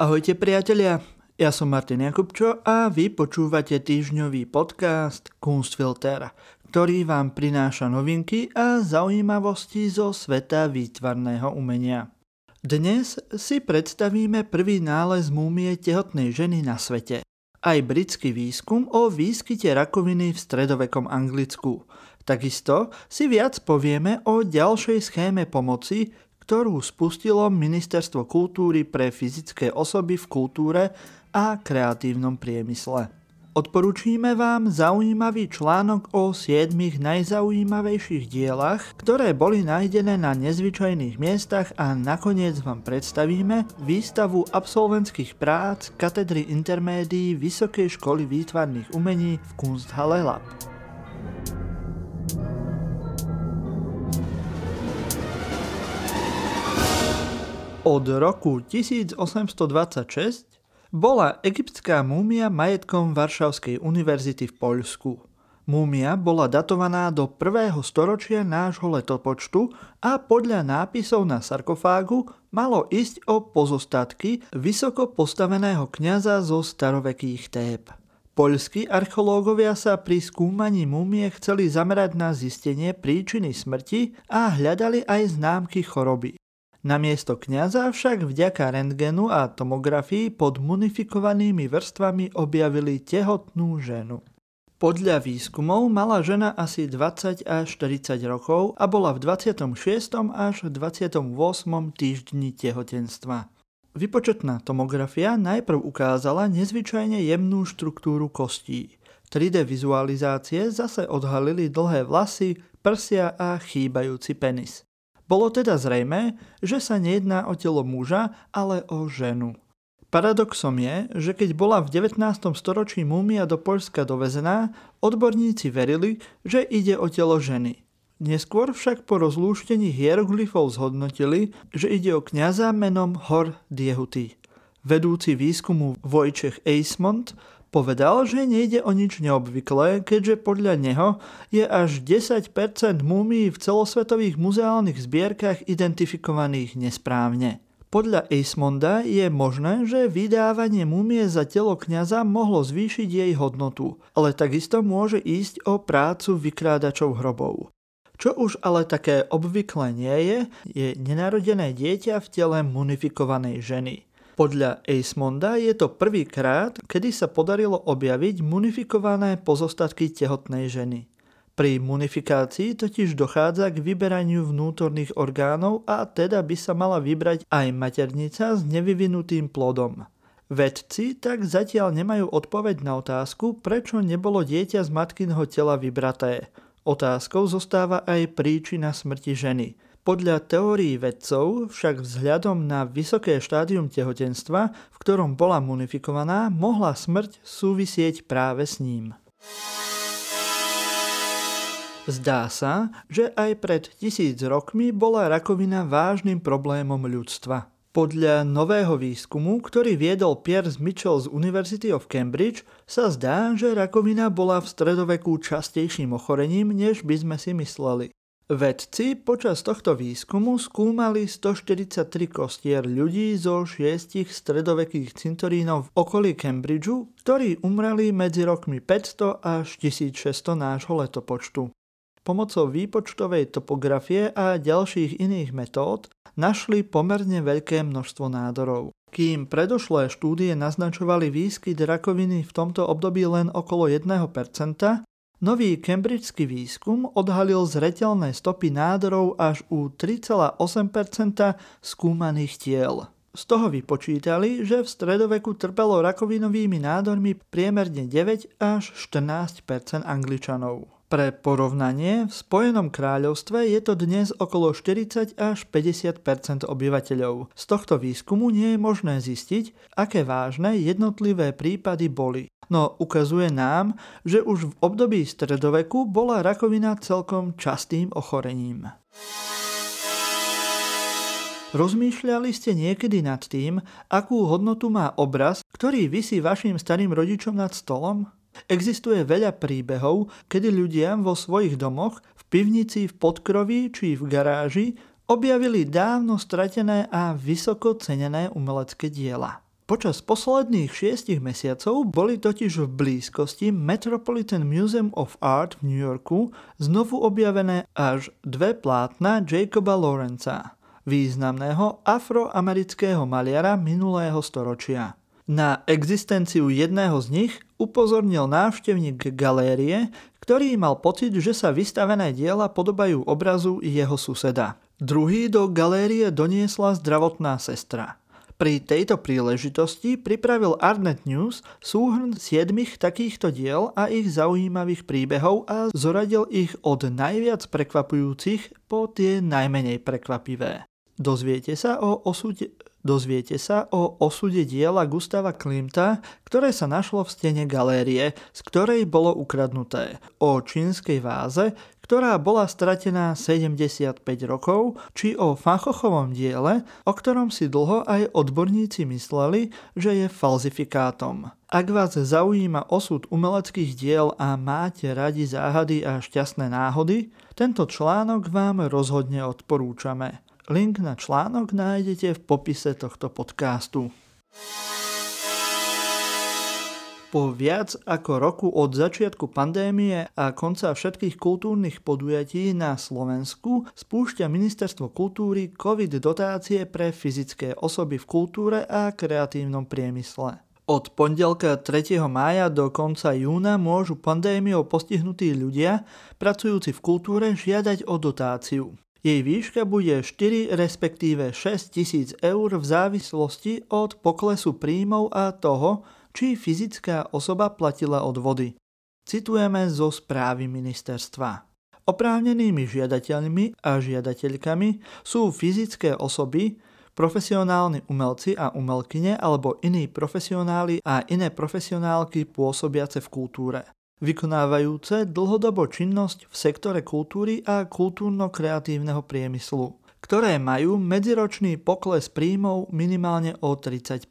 Ahojte priatelia, ja som Martin Jakubčo a vy počúvate týždňový podcast Kunstfilter, ktorý vám prináša novinky a zaujímavosti zo sveta výtvarného umenia. Dnes si predstavíme prvý nález múmie tehotnej ženy na svete. Aj britský výskum o výskyte rakoviny v stredovekom Anglicku. Takisto si viac povieme o ďalšej schéme pomoci, ktorú spustilo Ministerstvo kultúry pre fyzické osoby v kultúre a kreatívnom priemysle. Odporúčíme vám zaujímavý článok o 7 najzaujímavejších dielach, ktoré boli nájdené na nezvyčajných miestach a nakoniec vám predstavíme výstavu absolventských prác katedry intermédií Vysokej školy výtvarných umení v Kunsthalle Lab. Od roku 1826 bola egyptská múmia majetkom Varšavskej univerzity v Poľsku. Múmia bola datovaná do 1. storočia nášho letopočtu a podľa nápisov na sarkofágu malo ísť o pozostatky vysoko postaveného kňaza zo starovekých Tép. Poľskí archeológovia sa pri skúmaní múmie chceli zamerať na zistenie príčiny smrti a hľadali aj známky choroby. Namiesto kňaza však vďaka rentgenu a tomografii pod munifikovanými vrstvami objavili tehotnú ženu. Podľa výskumov mala žena asi 20 až 40 rokov a bola v 26. až 28. týždni tehotenstva. Vypočetná tomografia najprv ukázala nezvyčajne jemnú štruktúru kostí. 3D vizualizácie zase odhalili dlhé vlasy, prsia a chýbajúci penis. Bolo teda zrejme, že sa nejedná o telo muža, ale o ženu. Paradoxom je, že keď bola v 19. storočí múmia do Poľska dovezená, odborníci verili, že ide o telo ženy. Neskôr však po rozlúštení hieroglyfov zhodnotili, že ide o kňaza menom Hor Diehuty. Vedúci výskumu Vojčech Eismont Povedal, že nejde o nič neobvyklé, keďže podľa neho je až 10% múmií v celosvetových muzeálnych zbierkach identifikovaných nesprávne. Podľa Eismonda je možné, že vydávanie múmie za telo kňaza mohlo zvýšiť jej hodnotu, ale takisto môže ísť o prácu vykrádačov hrobov. Čo už ale také obvykle nie je, je nenarodené dieťa v tele munifikovanej ženy. Podľa Eismonda je to prvýkrát, kedy sa podarilo objaviť munifikované pozostatky tehotnej ženy. Pri munifikácii totiž dochádza k vyberaniu vnútorných orgánov a teda by sa mala vybrať aj maternica s nevyvinutým plodom. Vedci tak zatiaľ nemajú odpoveď na otázku, prečo nebolo dieťa z matkinho tela vybraté. Otázkou zostáva aj príčina smrti ženy – podľa teórií vedcov však vzhľadom na vysoké štádium tehotenstva, v ktorom bola munifikovaná, mohla smrť súvisieť práve s ním. Zdá sa, že aj pred tisíc rokmi bola rakovina vážnym problémom ľudstva. Podľa nového výskumu, ktorý viedol Piers Mitchell z University of Cambridge, sa zdá, že rakovina bola v stredoveku častejším ochorením, než by sme si mysleli. Vedci počas tohto výskumu skúmali 143 kostier ľudí zo šiestich stredovekých cintorínov v okolí Cambridgeu, ktorí umreli medzi rokmi 500 až 1600 nášho letopočtu. Pomocou výpočtovej topografie a ďalších iných metód našli pomerne veľké množstvo nádorov. Kým predošlé štúdie naznačovali výskyt rakoviny v tomto období len okolo 1%, Nový cambridgeský výskum odhalil zreteľné stopy nádorov až u 3,8% skúmaných tiel. Z toho vypočítali, že v stredoveku trpelo rakovinovými nádormi priemerne 9 až 14% Angličanov. Pre porovnanie, v Spojenom kráľovstve je to dnes okolo 40 až 50 obyvateľov. Z tohto výskumu nie je možné zistiť, aké vážne jednotlivé prípady boli. No ukazuje nám, že už v období stredoveku bola rakovina celkom častým ochorením. Rozmýšľali ste niekedy nad tým, akú hodnotu má obraz, ktorý vysí vašim starým rodičom nad stolom? Existuje veľa príbehov, kedy ľudia vo svojich domoch, v pivnici, v podkroví či v garáži objavili dávno stratené a vysoko cenené umelecké diela. Počas posledných šiestich mesiacov boli totiž v blízkosti Metropolitan Museum of Art v New Yorku znovu objavené až dve plátna Jacoba Lawrenca, významného afroamerického maliara minulého storočia. Na existenciu jedného z nich upozornil návštevník galérie, ktorý mal pocit, že sa vystavené diela podobajú obrazu jeho suseda. Druhý do galérie doniesla zdravotná sestra – pri tejto príležitosti pripravil Arnet News súhrn siedmých takýchto diel a ich zaujímavých príbehov a zoradil ich od najviac prekvapujúcich po tie najmenej prekvapivé. Dozviete sa o osude, Dozviete sa o osude diela Gustava Klimta, ktoré sa našlo v stene galérie, z ktorej bolo ukradnuté, o čínskej váze, ktorá bola stratená 75 rokov, či o Fanchochovom diele, o ktorom si dlho aj odborníci mysleli, že je falzifikátom. Ak vás zaujíma osud umeleckých diel a máte radi záhady a šťastné náhody, tento článok vám rozhodne odporúčame. Link na článok nájdete v popise tohto podcastu. Po viac ako roku od začiatku pandémie a konca všetkých kultúrnych podujatí na Slovensku spúšťa Ministerstvo kultúry COVID dotácie pre fyzické osoby v kultúre a kreatívnom priemysle. Od pondelka 3. mája do konca júna môžu pandémiou postihnutí ľudia pracujúci v kultúre žiadať o dotáciu. Jej výška bude 4 respektíve 6 tisíc eur v závislosti od poklesu príjmov a toho, či fyzická osoba platila od vody. Citujeme zo správy ministerstva. Oprávnenými žiadateľmi a žiadateľkami sú fyzické osoby, profesionálni umelci a umelkyne alebo iní profesionáli a iné profesionálky pôsobiace v kultúre vykonávajúce dlhodobo činnosť v sektore kultúry a kultúrno-kreatívneho priemyslu, ktoré majú medziročný pokles príjmov minimálne o 30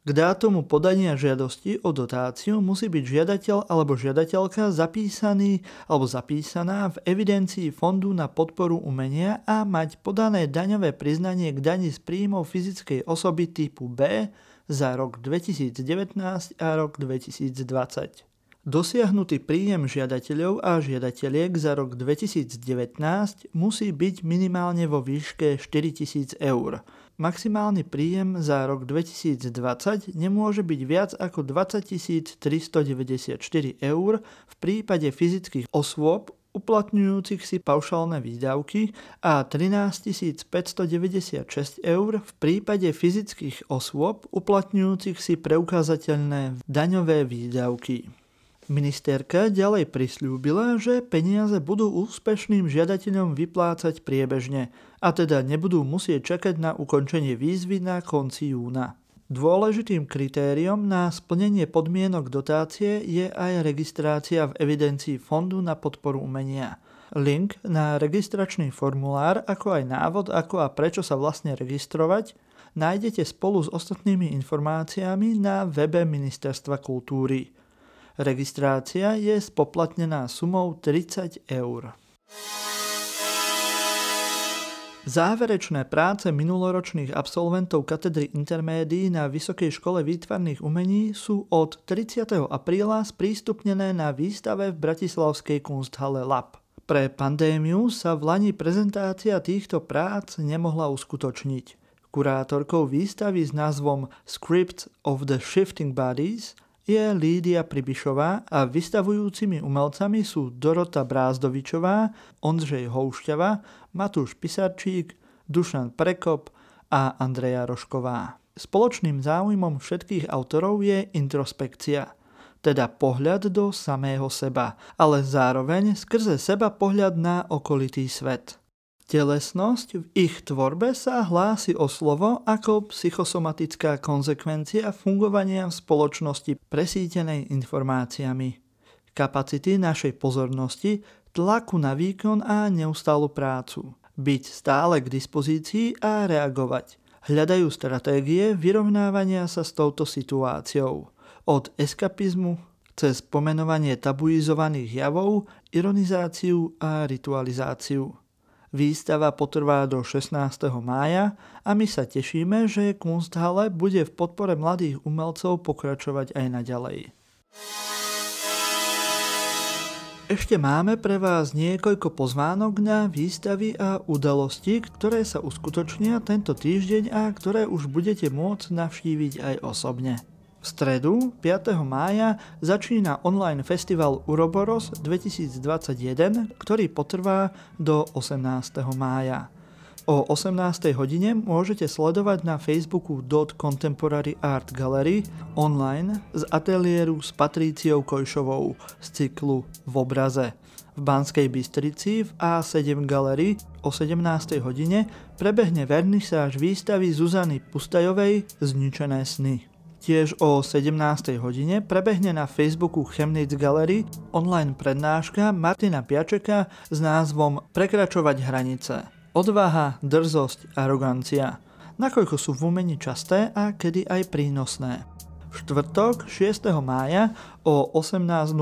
k dátumu podania žiadosti o dotáciu musí byť žiadateľ alebo žiadateľka zapísaný alebo zapísaná v evidencii Fondu na podporu umenia a mať podané daňové priznanie k dani z príjmov fyzickej osoby typu B za rok 2019 a rok 2020. Dosiahnutý príjem žiadateľov a žiadateľiek za rok 2019 musí byť minimálne vo výške 4000 eur. Maximálny príjem za rok 2020 nemôže byť viac ako 20 394 eur v prípade fyzických osôb uplatňujúcich si paušálne výdavky a 13 596 eur v prípade fyzických osôb uplatňujúcich si preukázateľné daňové výdavky. Ministerka ďalej prislúbila, že peniaze budú úspešným žiadateľom vyplácať priebežne a teda nebudú musieť čakať na ukončenie výzvy na konci júna. Dôležitým kritériom na splnenie podmienok dotácie je aj registrácia v evidencii Fondu na podporu umenia. Link na registračný formulár, ako aj návod, ako a prečo sa vlastne registrovať, nájdete spolu s ostatnými informáciami na webe Ministerstva kultúry. Registrácia je spoplatnená sumou 30 eur. Záverečné práce minuloročných absolventov katedry intermédií na Vysokej škole výtvarných umení sú od 30. apríla sprístupnené na výstave v Bratislavskej Kunsthalle Lab. Pre pandémiu sa v Lani prezentácia týchto prác nemohla uskutočniť. Kurátorkou výstavy s názvom Script of the Shifting Bodies je Lídia Pribišová a vystavujúcimi umelcami sú Dorota Brázdovičová, Ondřej Houšťava, Matúš Pisarčík, Dušan Prekop a Andreja Rošková. Spoločným záujmom všetkých autorov je introspekcia, teda pohľad do samého seba, ale zároveň skrze seba pohľad na okolitý svet. Telesnosť v ich tvorbe sa hlási o slovo ako psychosomatická konsekvencia fungovania v spoločnosti presítenej informáciami. Kapacity našej pozornosti, tlaku na výkon a neustálu prácu. Byť stále k dispozícii a reagovať. Hľadajú stratégie vyrovnávania sa s touto situáciou. Od eskapizmu cez pomenovanie tabuizovaných javov, ironizáciu a ritualizáciu Výstava potrvá do 16. mája a my sa tešíme, že Kunsthalle bude v podpore mladých umelcov pokračovať aj naďalej. Ešte máme pre vás niekoľko pozvánok na výstavy a udalosti, ktoré sa uskutočnia tento týždeň a ktoré už budete môcť navštíviť aj osobne. V stredu 5. mája začína online festival Uroboros 2021, ktorý potrvá do 18. mája. O 18. hodine môžete sledovať na Facebooku Dot Contemporary Art Gallery online z ateliéru s Patríciou Kojšovou z cyklu V obraze. V Banskej Bystrici v A7 Gallery o 17. hodine prebehne vernisáž výstavy Zuzany Pustajovej Zničené sny. Tiež o 17. hodine prebehne na Facebooku Chemnitz Gallery online prednáška Martina Piačeka s názvom Prekračovať hranice. Odvaha, drzosť, arogancia. Nakoľko sú v umení časté a kedy aj prínosné. V štvrtok 6. mája o 18.00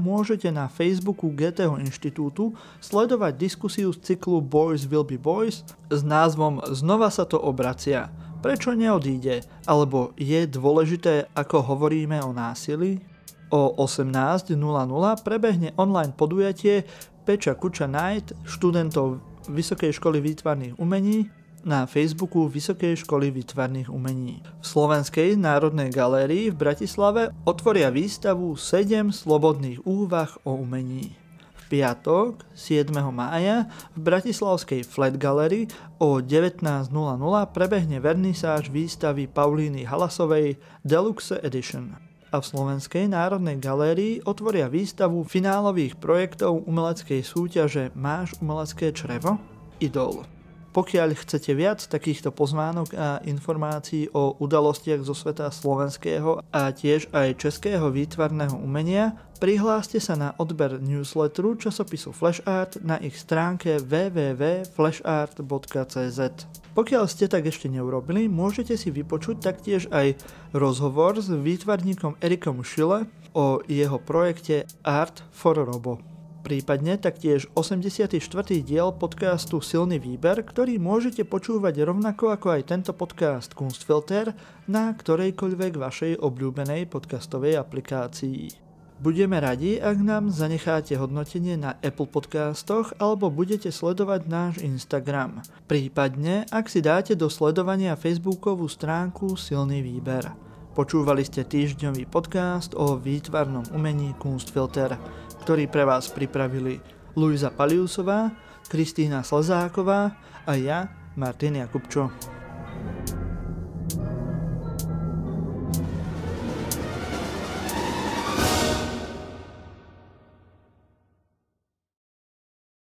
môžete na Facebooku GTO inštitútu sledovať diskusiu z cyklu Boys Will Be Boys s názvom Znova sa to obracia. Prečo neodíde? Alebo je dôležité, ako hovoríme o násilí? O 18.00 prebehne online podujatie Peča Kuča Night študentov Vysokej školy výtvarných umení na Facebooku Vysokej školy výtvarných umení. V Slovenskej národnej galérii v Bratislave otvoria výstavu 7 slobodných úvah o umení. Piatok 7. mája v Bratislavskej Flat Gallery o 19.00 prebehne vernisáž výstavy Paulíny Halasovej Deluxe Edition a v Slovenskej národnej galérii otvoria výstavu finálových projektov umeleckej súťaže Máš umelecké črevo? Idol. Pokiaľ chcete viac takýchto pozvánok a informácií o udalostiach zo sveta slovenského a tiež aj českého výtvarného umenia, prihláste sa na odber newsletteru časopisu Flashart na ich stránke www.flashart.cz. Pokiaľ ste tak ešte neurobili, môžete si vypočuť taktiež aj rozhovor s výtvarníkom Erikom Schille o jeho projekte Art for Robo. Prípadne taktiež 84. diel podcastu Silný výber, ktorý môžete počúvať rovnako ako aj tento podcast Kunstfilter na ktorejkoľvek vašej obľúbenej podcastovej aplikácii. Budeme radi, ak nám zanecháte hodnotenie na Apple Podcastoch alebo budete sledovať náš Instagram. Prípadne, ak si dáte do sledovania Facebookovú stránku Silný výber. Počúvali ste týždňový podcast o výtvarnom umení Kunstfilter, ktorý pre vás pripravili Luisa Paliusová, Kristýna Slzáková a ja, Martin Jakubčo.